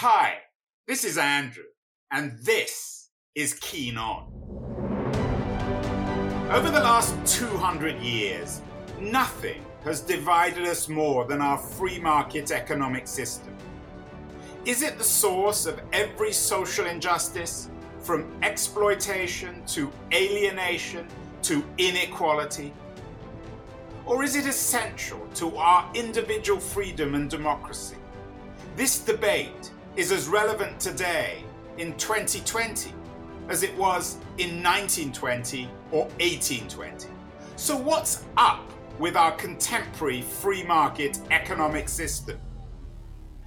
Hi, this is Andrew, and this is Keen On. Over the last 200 years, nothing has divided us more than our free market economic system. Is it the source of every social injustice, from exploitation to alienation to inequality? Or is it essential to our individual freedom and democracy? This debate is as relevant today in 2020 as it was in 1920 or 1820. So, what's up with our contemporary free market economic system?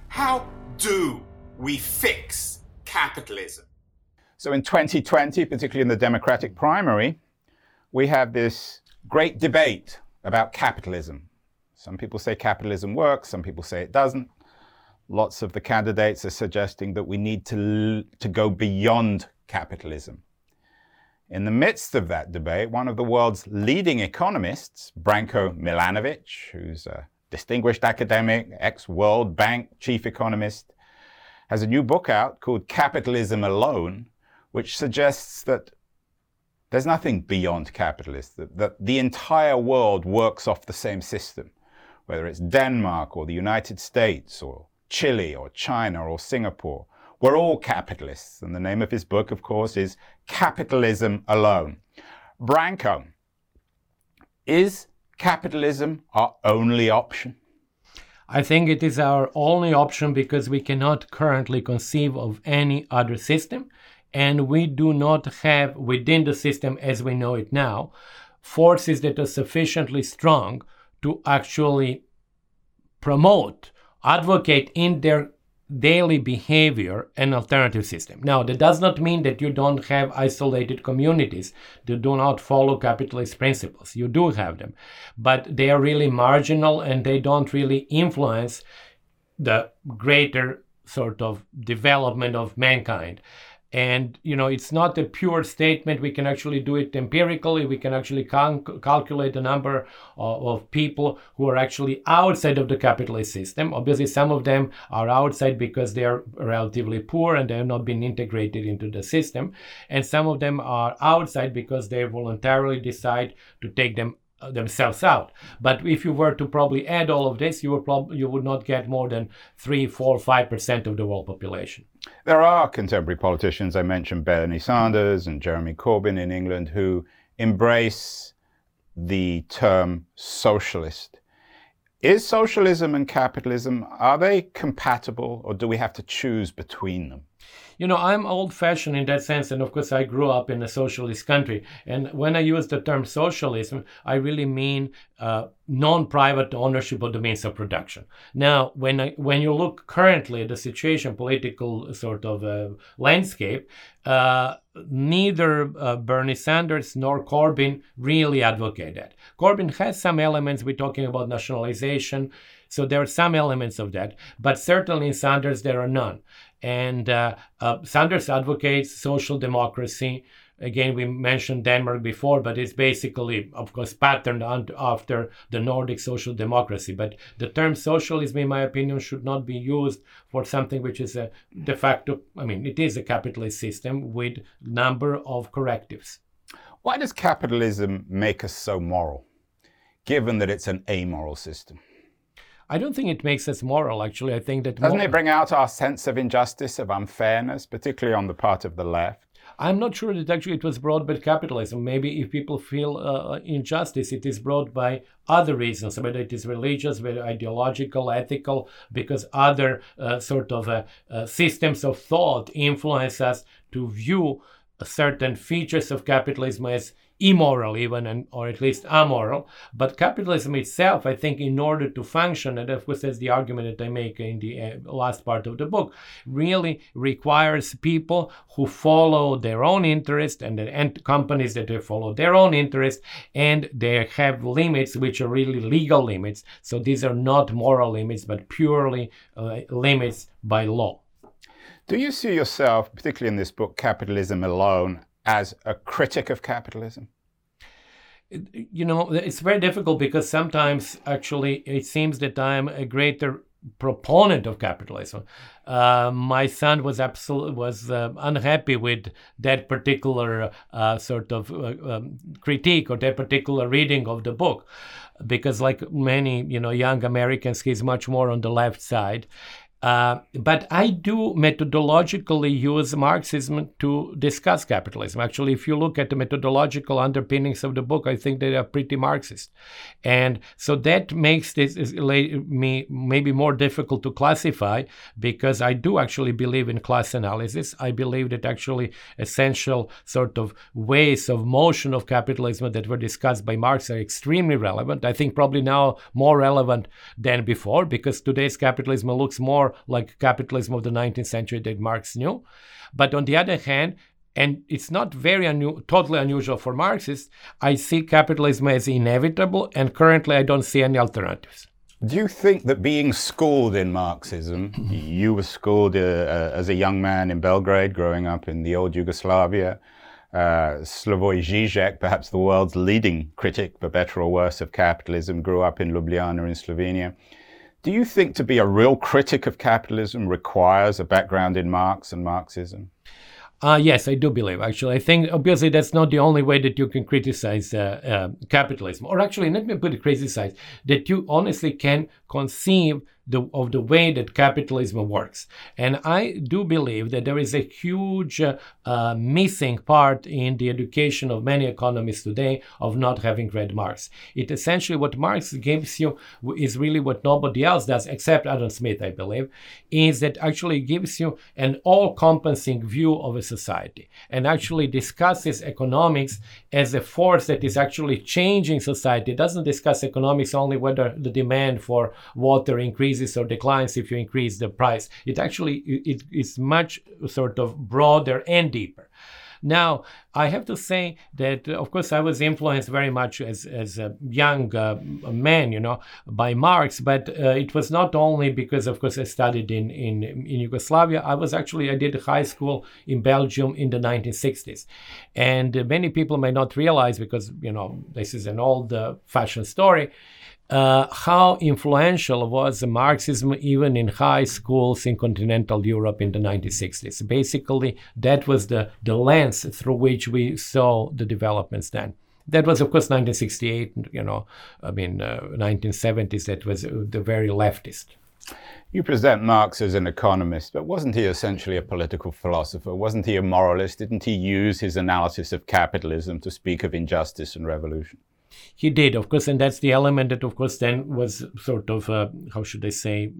How do we fix capitalism? So, in 2020, particularly in the Democratic primary, we have this great debate about capitalism. Some people say capitalism works, some people say it doesn't. Lots of the candidates are suggesting that we need to, to go beyond capitalism. In the midst of that debate, one of the world's leading economists, Branko Milanovic, who's a distinguished academic, ex World Bank chief economist, has a new book out called Capitalism Alone, which suggests that there's nothing beyond capitalism, that, that the entire world works off the same system, whether it's Denmark or the United States or Chile or China or Singapore. We're all capitalists. And the name of his book, of course, is Capitalism Alone. Branko, is capitalism our only option? I think it is our only option because we cannot currently conceive of any other system, and we do not have within the system as we know it now forces that are sufficiently strong to actually promote, advocate in their daily behavior an alternative system. Now, that does not mean that you don't have isolated communities that do not follow capitalist principles. You do have them, but they are really marginal and they don't really influence the greater sort of development of mankind and you know it's not a pure statement we can actually do it empirically we can actually calculate the number of, of, people who are actually outside of the capitalist system obviously some of them are outside because they are relatively poor and they have not been integrated into the system and some of them are outside because they voluntarily decide to take them uh, themselves out. But if you were to probably add all of this, you would prob- you would not get more than three, four, five percent of the world population. There are contemporary politicians. I mentioned Bernie Sanders and Jeremy Corbyn in England who embrace the term socialist. Is socialism and capitalism are they compatible, or do we have to choose between them? You know, I'm old fashioned in that sense. And of course, I grew up in a socialist country. And when I use the term socialism, I really mean uh, non private ownership of the means of production. Now, when, I, when you look currently at the situation, political sort of uh, landscape, uh, neither uh, Bernie Sanders nor Corbyn really advocate that. Corbyn has some elements, we're talking about nationalization. So there are some elements of that, but certainly in Sanders there are none. And uh, uh, Sanders advocates social democracy. Again, we mentioned Denmark before, but it's basically, of course, patterned after the Nordic social democracy. But the term socialism, in my opinion, should not be used for something which is a de facto, I mean, it is a capitalist system with number of correctives. Why does capitalism make us so moral, given that it's an amoral system? I don't think it makes us moral, actually. I think that. Doesn't it bring out our sense of injustice, of unfairness, particularly on the part of the left? I'm not sure that actually it was brought by capitalism. Maybe if people feel uh, injustice, it is brought by other reasons, whether it is religious, whether ideological, ethical, because other uh, sort of uh, uh systems of thought influence us to view certain features of capitalism as immoral even and, or at least amoral. But capitalism itself i think in order to function and of course that's the argument that i make in the uh, last part of the book really requires people who follow their own interest and, and companies that follow their own interest and they have limits which are really legal limits. So these are not moral limits but purely uh, limits by law. Do you see yourself, particularly in this book, Capitalism Alone, as a critic of capitalism? You know, it's very difficult because sometimes actually it seems that I'm a greater proponent of capitalism. Uh, my son was absolutely was uh, unhappy with that particular uh, sort of uh, um, critique or that particular reading of the book, because like many you know young Americans, he's much more on the left side, uh, but I do methodologically use Marxism to discuss capitalism. Actually, if you look at the methodological underpinnings of the book, I think they are pretty Marxist. And so that makes this me maybe more difficult to classify because I do actually believe in class analysis. I believe that actually essential sort of ways of motion of capitalism that were discussed by Marx are extremely relevant. I think probably now more relevant than before because today's capitalism looks more like capitalism of the 19th century that Marx knew. But on the other hand, and it's not very unu- totally unusual for Marxists, I see capitalism as inevitable, and currently I don't see any alternatives. Do you think that being schooled in Marxism, you were schooled uh, uh, as a young man in Belgrade, growing up in the old Yugoslavia, uh, Slavoj Žižek, perhaps the world's leading critic, for better or worse, of capitalism, grew up in Ljubljana in Slovenia. Do you think to be a real critic of capitalism requires a background in Marx and Marxism? Uh, yes, I do believe. Actually, I think obviously that's not the only way that you can criticize uh, uh, capitalism, or actually, let me put it criticize that you honestly can conceive the, of the way that capitalism works. And I do believe that there is a huge uh, uh, missing part in the education of many economists today of not having read Marx. It essentially, what Marx gives you is really what nobody else does, except Adam Smith, I believe, is that actually gives you an all encompassing view of a society and actually discusses economics as a force that is actually changing society. It doesn't discuss economics only whether the demand for water increases or declines if you increase the price. It actually it is much sort of broader and deeper. Now, I have to say that, of course, I was influenced very much as, as a young uh, man, you know, by Marx, but uh, it was not only because, of course, I studied in, in, in Yugoslavia. I was actually, I did high school in Belgium in the 1960s. And many people may not realize, because, you know, this is an old uh, fashioned story, uh, how influential was Marxism even in high schools in continental Europe in the 1960s. Basically, that was the, the lens through which we saw the developments then. That was, of course, 1968, you know, I mean, uh, 1970s, that was the very leftist. You present Marx as an economist, but wasn't he essentially a political philosopher? Wasn't he a moralist? Didn't he use his analysis of capitalism to speak of injustice and revolution? He did, of course, and that's the element that, of course, then was sort of, uh, how should I say,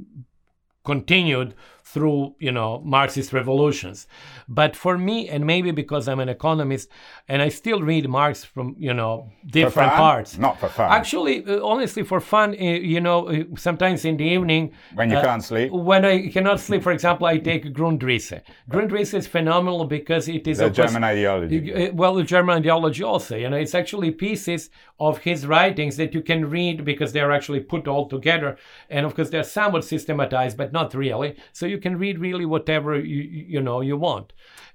continued through you know marxist revolutions. But for me and maybe because i'm an economist and i still read marx from you know different parts. Not for fun. Actually uh, honestly for fun uh, you know uh, sometimes in the evening when you uh, can't sleep? when i cannot sleep for example i take grundrisse. Grundrisse is phenomenal because it is the german course, ideology well the german ideology also you know it's actually pieces of his writings that you can read because they're actually put all together. And of course they're somewhat systematized but not really. So you can read really whatever you you know you want,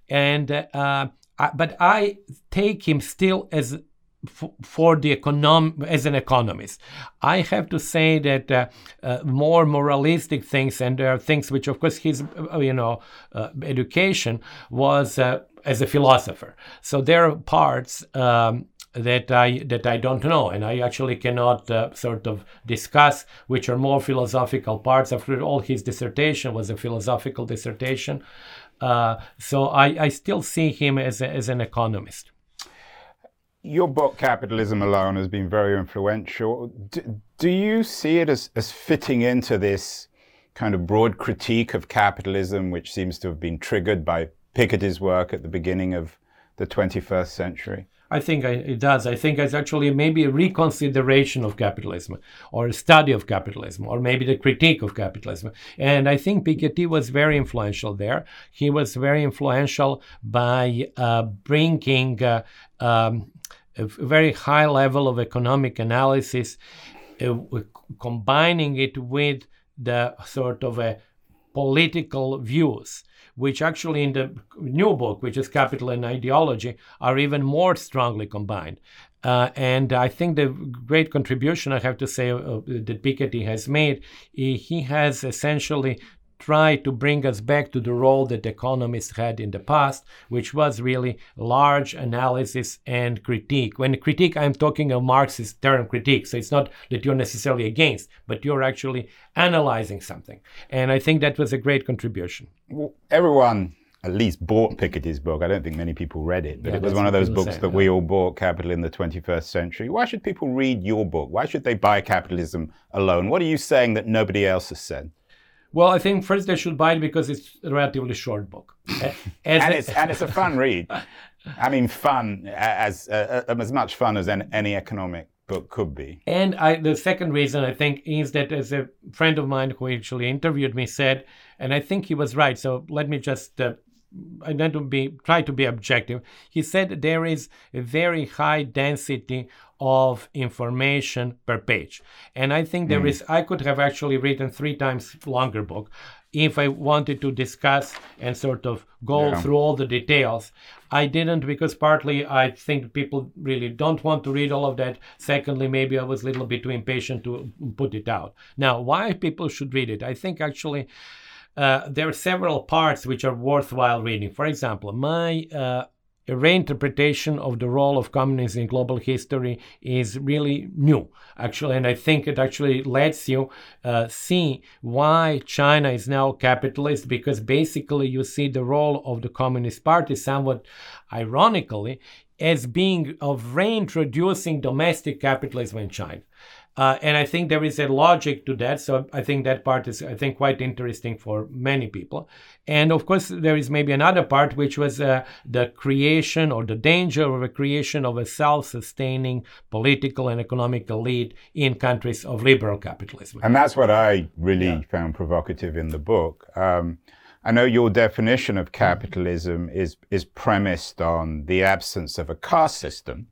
and uh, I, but I take him still as for the econom as an economist. I have to say that uh, uh, more moralistic things, and there are things which, of course, his uh, you know uh, education was uh, as a philosopher. So there are parts. Um, that I that I don't know, and I actually cannot uh, sort of discuss, which are more philosophical parts. After all, his dissertation was a philosophical dissertation, uh, so I, I still see him as a, as an economist. Your book, Capitalism Alone, has been very influential. Do, do you see it as, as fitting into this kind of broad critique of capitalism, which seems to have been triggered by Piketty's work at the beginning of the 21st century? I think it does. I think it's actually maybe a reconsideration of capitalism or a study of capitalism or maybe the critique of capitalism. And I think Piketty was very influential there. He was very influential by uh, bringing uh, um, a very high level of economic analysis, uh, combining it with the sort of a political views which actually in the new book, which is Capital and Ideology, are even more strongly combined. Uh, and I think the great contribution I have to say uh, that Piketty has made, he has essentially try to bring us back to the role that economists had in the past, which was really large analysis and critique. When critique, I'm talking a Marxist term critique, so it's not that you're necessarily against, but you're actually analyzing something. And I think that was a great contribution. Well, everyone at least bought Piketty's book. I don't think many people read it, but Yeah, it was one of those books say, that yeah. we all bought, Capital in the 21st Century. Why should people read your book? Why should they buy Capitalism alone? What are you saying that nobody else has said? Well, I think first they should buy it because it's a relatively short book. And a- it's and it's a fun read. I mean, fun as uh, uh, as much fun as an, any economic book could be. And I, the second reason I think is that as a friend of mine who actually interviewed me said, and I think he was right. So let me just uh, I want to be try to be objective. He said there is a very high density of information per page, and I think there hmm. is. I could have actually written three times longer book if I wanted to discuss and sort of go Yeah. through all the details. I didn't because partly I think people really don't want to read all of that. Secondly, maybe I was a little bit too impatient to put it out. Now, why people should read it? I think actually uh, there are several parts which are worthwhile reading. For example, my uh, reinterpretation of the role of communism in global history is really new, actually, and I think it actually lets you uh, see why China is now capitalist because basically you see the role of the Communist Party somewhat ironically as being of reintroducing domestic capitalism in China. Uh, and I think there is a logic to that. So I think that part is, I think, quite interesting for many people. And of course, there is maybe another part, which was uh, the creation or the danger of a creation of a self-sustaining political and economic elite in countries of liberal capitalism. And that's what I really found provocative in the book. Um, I know your definition of capitalism is is premised on the absence of a caste system,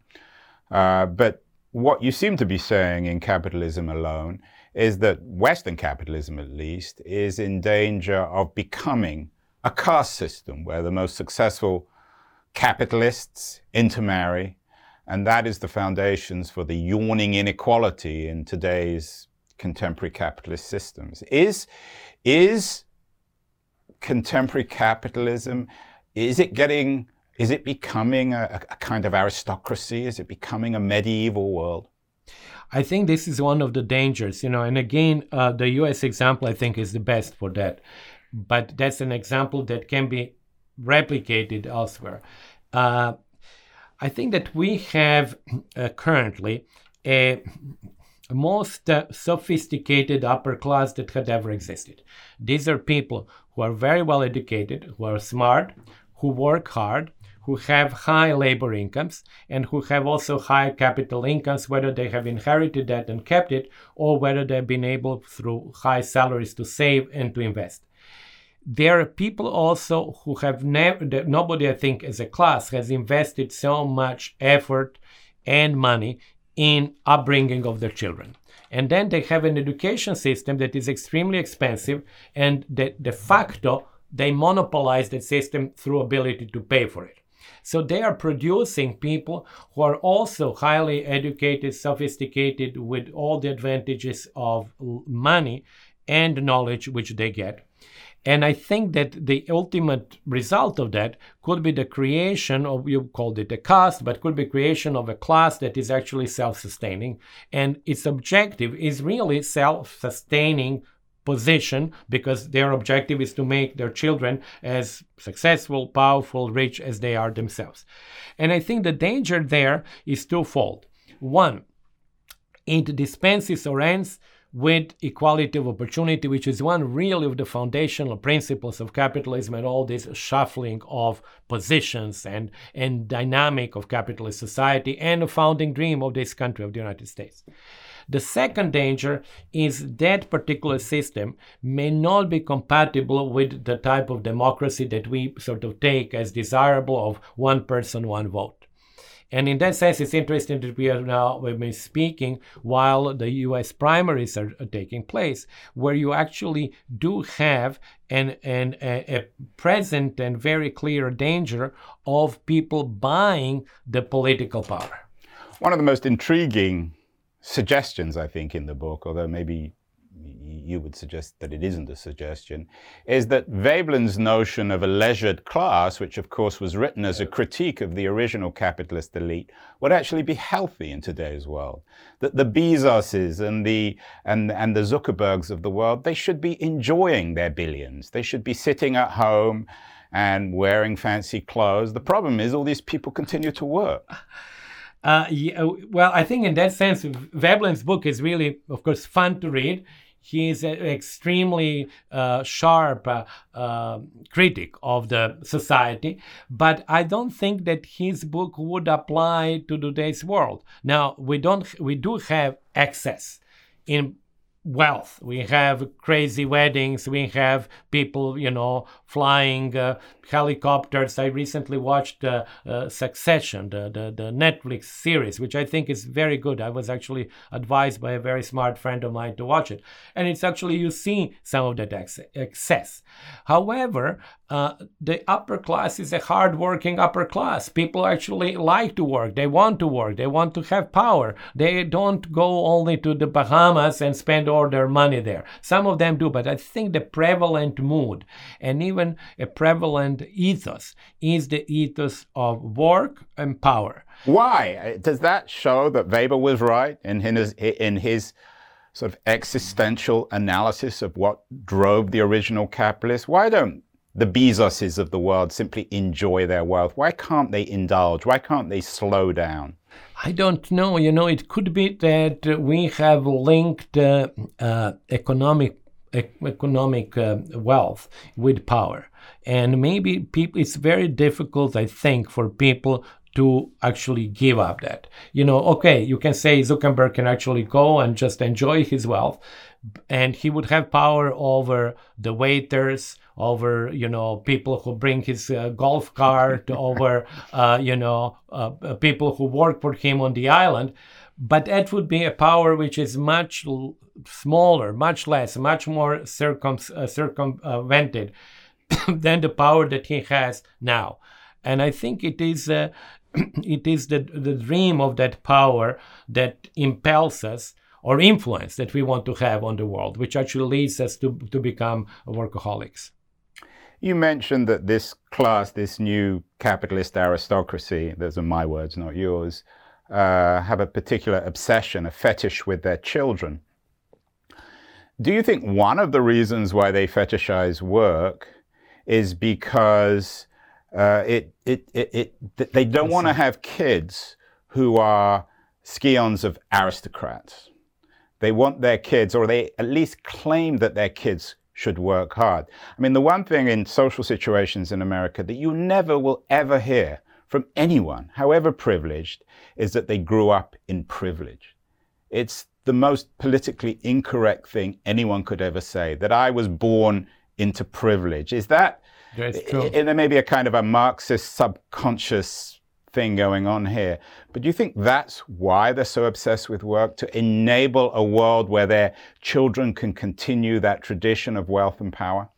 uh, but what you seem to be saying in capitalism alone is that Western capitalism, at least, is in danger of becoming a caste system where the most successful capitalists intermarry, and that is the foundations for the yawning inequality in today's contemporary capitalist systems. Is is contemporary capitalism is it getting is it becoming a, a kind of aristocracy? Is it becoming a medieval world? I think this is one of the dangers, you know, and again, uh, the US example I think is the best for that. But that's an example that can be replicated elsewhere. Uh, I think that we have uh, currently a most uh, sophisticated upper class that had ever existed. These are people who are very well educated, who are smart, who work hard, who have high labor incomes, and who have also high capital incomes, whether they have inherited that and kept it, or whether they've been able through high salaries to save and to invest. There are people also who have never, nobody, I think, as a class has invested so much effort and money in upbringing of their children. And then they have an education system that is extremely expensive and that de facto they monopolize the system through ability to pay for it. So they are producing people who are also highly educated, sophisticated with all the advantages of money and knowledge which they get. And I think that the ultimate result of that could be the creation of, you called it a caste, but could be creation of a class that is actually self-sustaining. And its objective is really self-sustaining position because their objective is to make their children as successful, powerful, rich as they are themselves. And I think the danger there is twofold. One, it dispenses or ends with equality of opportunity, which is one really of the foundational principles of capitalism and all this shuffling of positions and, and dynamic of capitalist society and a founding dream of this country, of the United States. The second danger is that particular system may not be compatible with the type of democracy that we sort of take as desirable of one person, one vote. And in that sense, it's interesting that we are now we've been speaking while the U.S. primaries are, taking place, where you actually do have an, an a, a present and very clear danger of people buying the political power. One of the most intriguing suggestions, I think, in the book, although maybe you would suggest that it isn't a suggestion, is that Veblen's notion of a leisured class, which of course was written as a critique of the original capitalist elite, would actually be healthy in today's world. That the Bezoses and the, and, and the Zuckerbergs of the world, they should be enjoying their billions. They should be sitting at home and wearing fancy clothes. The problem is all these people continue to work. Uh, yeah, well, I think in that sense, Veblen's book is really, of course, fun to read. He is an extremely uh, sharp uh, uh, critic of the society, but I don't think that his book would apply to today's world. Now we don't, we do have access in wealth. We have crazy weddings. We have people, you know, flying uh, helicopters. I recently watched uh, uh, Succession, the, the, the, Netflix series, which I think is very good. I was actually advised by a very smart friend of mine to watch it. And it's actually, you see some of that excess. However, uh, the upper class is a hardworking upper class. People actually like to work. They want to work. They want to have power. They don't go only to the Bahamas and spend all their money there. Some of them do, but I think the prevalent mood and even a prevalent ethos is the ethos of work and power. Why? Does that show that Weber was right in his, in his sort of existential analysis of what drove the original capitalists? Why don't the Bezoses of the world simply enjoy their wealth? Why can't they indulge? Why can't they slow down? I don't know. You know, it could be that we have linked uh, uh, economic economic uh, wealth with power, and maybe people. It's very difficult, I think, for people to actually give up that. You know, okay, you can say Zuckerberg can actually go and just enjoy his wealth, and he would have power over the waiters over you know people who bring his uh, golf cart over uh, you know uh, uh, people who work for him on the island but that would be a power which is much l- smaller much less much more circum- uh, circumvented than the power that he has now and i think it is uh, it is the, the dream of that power that impels us or influence that we want to have on the world, which actually leads us to, to become workaholics. You mentioned that this class, this new capitalist aristocracy, those are my words, not yours, uh, have a particular obsession, a fetish with their children. Do you think one of the reasons why they fetishize work is because uh, it, it, it, it, they don't want to have kids who are scions of aristocrats? They want their kids, or they at least claim that their kids should work hard. I mean, the one thing in social situations in America that you never will ever hear from anyone, however privileged, is that they grew up in privilege. It's the most politically incorrect thing anyone could ever say that I was born into privilege. Is that? True. There may be a kind of a Marxist subconscious thing going on here. But do you think that's why they're so obsessed with work to enable a world where their children can continue that tradition of wealth and power?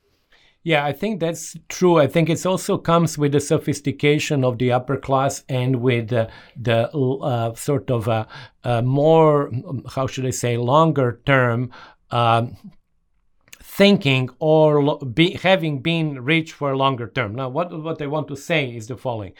Yeah, I think that's true. I think it also comes with the sophistication of the upper class and with uh, the uh, sort of a, a, more, how should I say, longer term um, thinking or be, having been rich for a longer term. Now, what, what I want to say is the following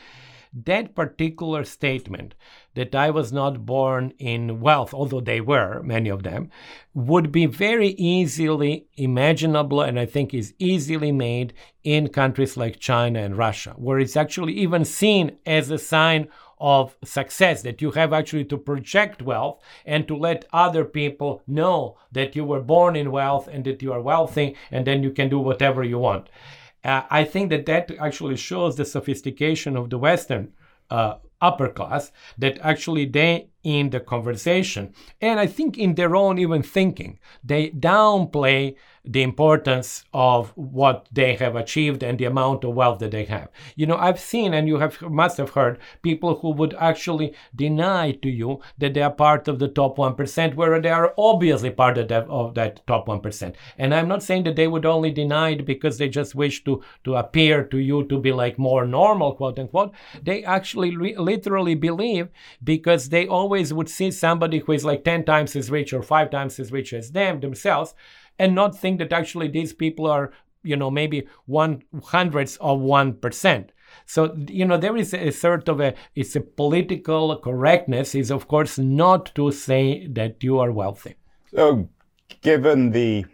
that particular statement that I was not born in wealth, although they were, many of them, would be very easily imaginable and I think is easily made in countries like China and Russia, where it's actually even seen as a sign of success that you have actually to project wealth and to let other people know that you were born in wealth and that you are wealthy and then you can do whatever you want. Uh, I think that that actually shows the sophistication of the Western uh, upper class that actually they in the conversation and i think in their own even thinking they downplay the importance of what they have achieved and the amount of wealth that they have. You know, I've seen, and you have must have heard, people who would actually deny to you that they are part of the top 1%, where they are obviously part of that, of that top 1%. And I'm not saying that they would only deny it because they just wish to, to appear to you to be like more normal, quote unquote. They actually re- literally believe because they always would see somebody who is like 10 times as rich or five times as rich as them themselves and not think that actually these people are, you know, maybe one hundredths of 1%. So, you know, there is a sort of a, it's a political correctness is, of course, not to say that you are wealthy. So, given the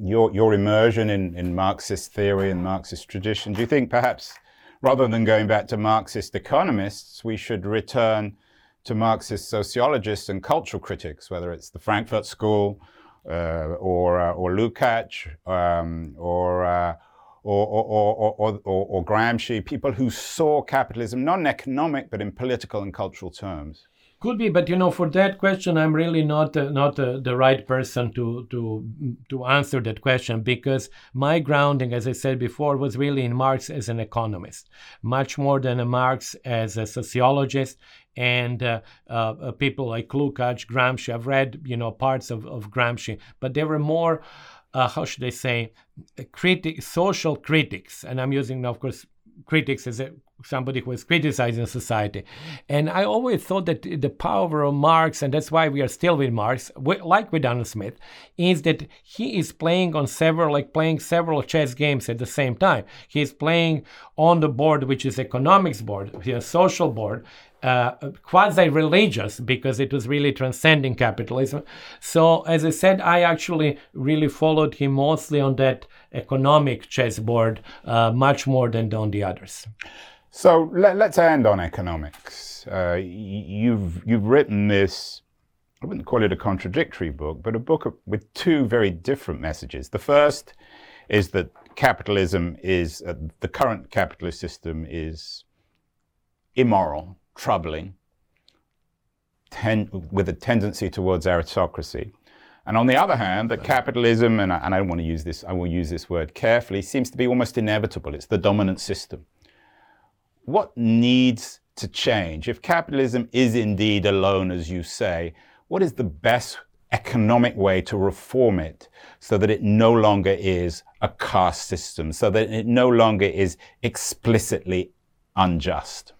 your your immersion in, in Marxist theory and Marxist tradition, do you think perhaps rather than going back to Marxist economists, we should return to Marxist sociologists and cultural critics, whether it's the Frankfurt School uh, or uh, or Lukács um, or, uh, or, or, or, or, or Gramsci, people who saw capitalism not in economic but in political and cultural terms? Could be, but you know, for that question, I'm really not uh, not uh, the right person to to to answer that question because my grounding, as I said before, was really in Marx as an economist, much more than a Marx as a sociologist. And uh, uh, uh people like Lukács, Gramsci, I've read you know parts of, of Gramsci, but they were more, uh, how should I say, critic, social critics, and I'm using, of course, critics as a somebody who is criticizing society. And I always thought that the power of Marx, and that's why we are still with Marx, like with Adam Smith, is that he is playing on several, like playing several chess games at the same time. He is playing on the board, which is economics board, a social board, uh, quasi-religious because it was really transcending capitalism. So as I said, I actually really followed him mostly on that economic chessboard, uh, much more than on the others. So let, us end on economics. Uh, you've you've written this. I wouldn't call it a contradictory book, but a book with two very different messages. The first is that capitalism is uh, the current capitalist system is immoral, troubling, ten, with a tendency towards aristocracy. And on the other hand, that capitalism, and I, and I don't want to use this, I will use this word carefully, seems to be almost inevitable. It's the dominant system what needs to change? If capitalism is indeed alone, as you say, what is the best economic way to reform it so that it no longer is a caste system, so that it no longer is explicitly unjust?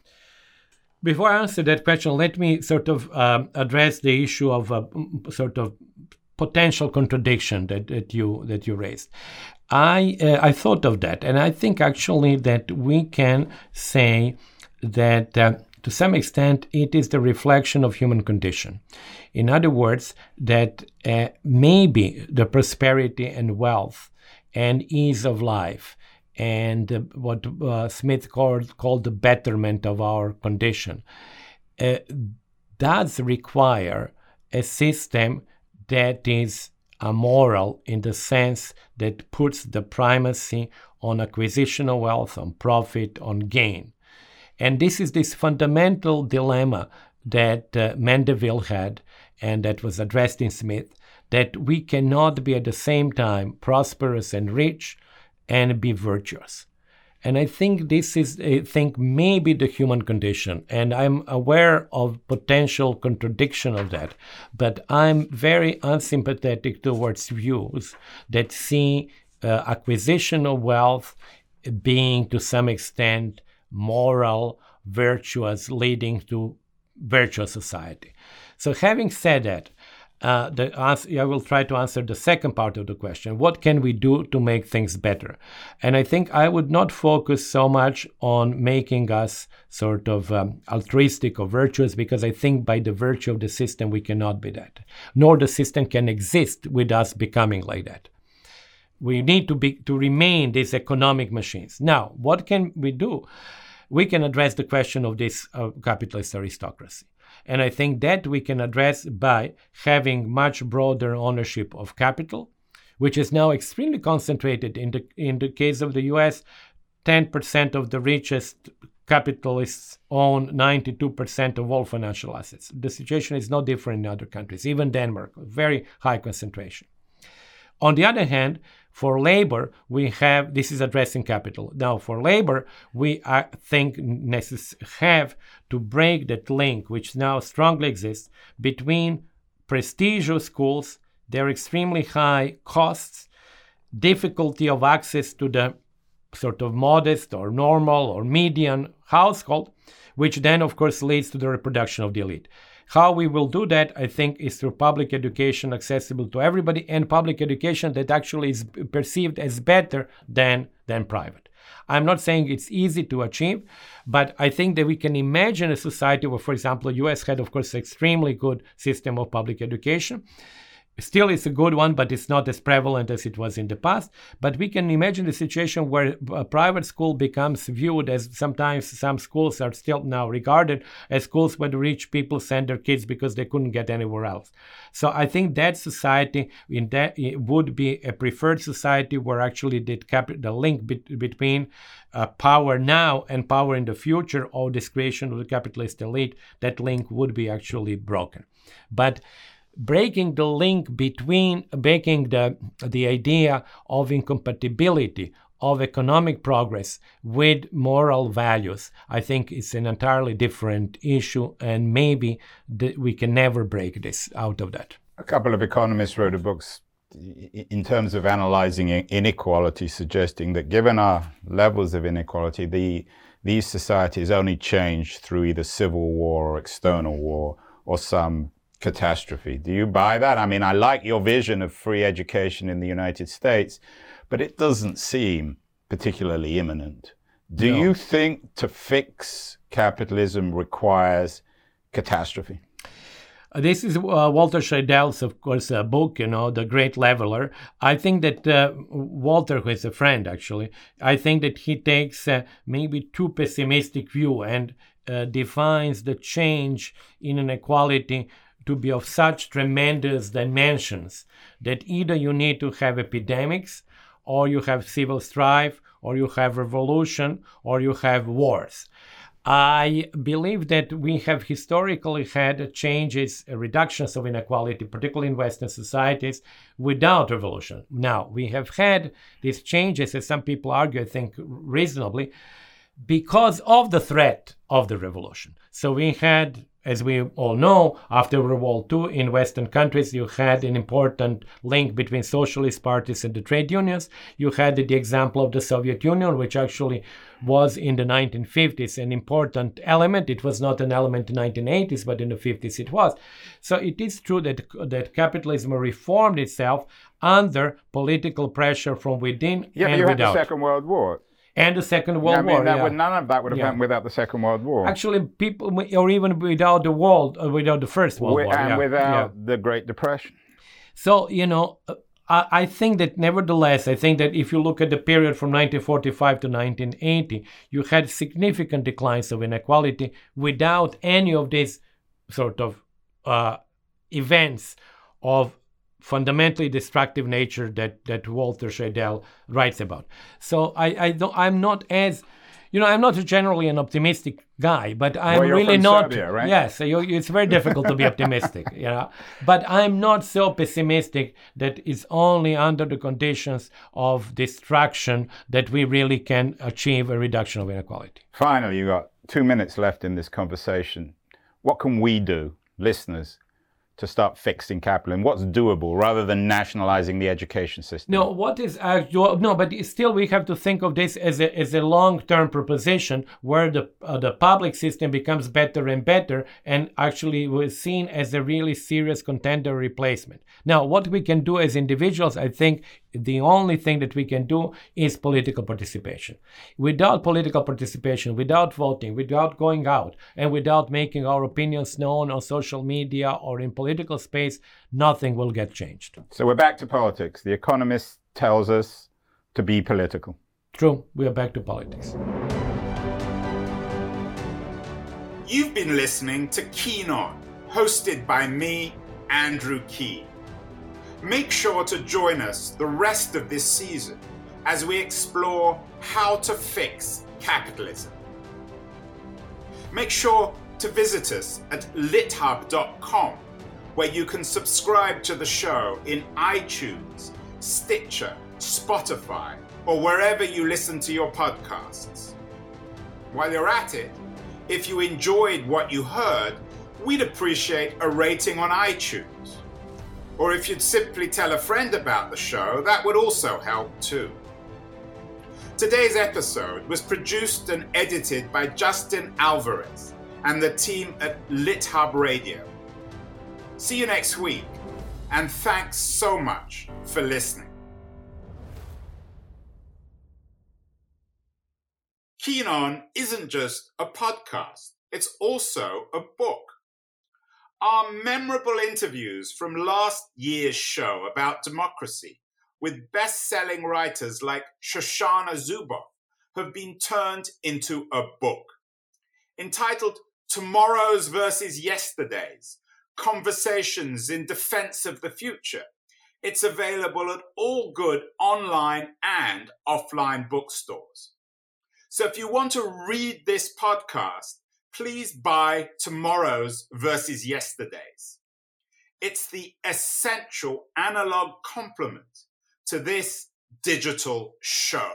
Before I answer that question, let me sort of um, address the issue of a sort of potential contradiction that, that you that you raised. I uh, I thought of that, and I think actually that we can say that uh, to some extent it is the reflection of human condition. In other words, that uh, maybe the prosperity and wealth and ease of life and what uh, Smith called, called the betterment of our condition uh, does require a system that is amoral in the sense that puts the primacy on acquisition of wealth, on profit, on gain. And this is this fundamental dilemma that uh, Mandeville had and that was addressed in Smith that we cannot be at the same time prosperous and rich and be virtuous. And I think this is, I think, maybe the human condition. And I'm aware of potential contradiction of that. But I'm very unsympathetic towards views that see uh, acquisition of wealth being, to some extent, moral, virtuous, leading to virtuous society. So, having said that, uh, the answer, I will try to answer the second part of the question. What can we do to make things better? And I think I would not focus so much on making us sort of um, altruistic or virtuous, because I think by the virtue of the system, we cannot be that. Nor the system can exist with us becoming like that. We need to be to remain these economic machines. Now, what can we do? We can address the question of this uh, capitalist aristocracy. And I think that we can address by having much broader ownership of capital, which is now extremely concentrated. In the, in the case of the US, 10% of the richest capitalists own 92% of all financial assets. The situation is no different in other countries, even Denmark, very high concentration. On the other hand, for labor, we have this is addressing capital. Now, for labor, we I think necess- have to break that link, which now strongly exists between prestigious schools, their extremely high costs, difficulty of access to the sort of modest or normal or median household, which then, of course, leads to the reproduction of the elite. How we will do that, I think, is through public education accessible to everybody and public education that actually is perceived as better than, than private. I'm not saying it's easy to achieve, but I think that we can imagine a society where, for example, the US had, of course, extremely good system of public education Still, it's a good one, but it's not as prevalent as it was in the past. But we can imagine the situation where a private school becomes viewed as sometimes some schools are still now regarded as schools where the rich people send their kids because they couldn't get anywhere else. So I think that society in that would be a preferred society where actually the, cap- the link be- between uh, power now and power in the future or this creation of the capitalist elite, that link would be actually broken. But breaking the link between breaking the the idea of incompatibility of economic progress with moral values. I think it's an entirely different issue and maybe th- we can never break this out of that. A couple of economists wrote a book in terms of analyzing inequality suggesting that given our levels of inequality the these societies only change through either civil war or external war or some catastrophe. Do you buy that? I mean, I like your vision of free education in the United States, but it doesn't seem particularly imminent. Do no. you think to fix capitalism requires catastrophe? Uh, this is uh, Walter Scheidel's, of course, uh, book, you know, The Great Leveler. I think that uh, Walter, who is a friend actually, I think that he takes uh, maybe too pessimistic view and uh, defines the change in inequality to be of such tremendous dimensions that either you need to have epidemics, or you have civil strife, or you have revolution, or you have wars. I believe that we have historically had changes, uh, reductions of inequality, particularly in Western societies, without revolution. Now, we have had these changes, as some people argue, I think reasonably, because of the threat of the revolution. So we had as we all know, after World War II in Western countries, you had an important link between socialist parties and the trade unions. You had the example of the Soviet Union, which actually was in the 1950s an important element. It was not an element in the 1980s, but in the 50s it was. So it is true that, that capitalism reformed itself under political pressure from within yeah, and you without. had the Second World War and the Second World yeah, I mean, War. That yeah. would, none of that would have yeah. happened without the Second World War. Actually, people, or even without the world, or without the First World we, War, and without the Great Depression. So you know, uh, I, I think that nevertheless, I think that if you look at the period from 1945 to 1980, you had significant declines of inequality without any of these sort of uh, events of fundamentally destructive nature that that Walter Scheidel writes about. So I I don't I'm not as you know I'm not generally an optimistic guy, but I'm well, really not. Serbia, right? Yes, it's very difficult to be optimistic, you know. But I'm not so pessimistic that it's only under the conditions of destruction that we really can achieve a reduction of inequality. Finally, you got two minutes left in this conversation. What can we do, listeners, to start fixing capitalism? What's doable rather than nationalizing the education system? No, what is actual? No, but still we have to think of this as a, as a long-term proposition where the uh, the public system becomes better and better, and actually was seen as a really serious contender replacement. Now, what we can do as individuals, I think, the only thing that we can do is political participation. Without political participation, without voting, without going out, and without making our opinions known on social media or in political space, nothing will get changed. So we're back to politics. The Economist tells us to be political. True, we are back to politics. You've been listening to Keen On, hosted by me, Andrew Keen. Make sure to join us the rest of this season as we explore how to fix capitalism. Make sure to visit us at lithub.com, where you can subscribe to the show in iTunes, Stitcher, Spotify, or wherever you listen to your podcasts. While you're at it, if you enjoyed what you heard, we'd appreciate a rating on iTunes. Or if you'd simply tell a friend about the show, that would also help too. Today's episode was produced and edited by Justin Alvarez and the team at LitHub Radio. See you next week, and thanks so much for listening. Keen On isn't just a podcast, it's also a book. Our memorable interviews from last year's show about democracy with best selling writers like Shoshana Zuboff have been turned into a book entitled Tomorrow's versus Yesterday's Conversations in Defense of the Future. It's available at all good online and offline bookstores. So if you want to read this podcast, please buy Tomorrow's versus Yesterday's. It's the essential analog complement to this digital show.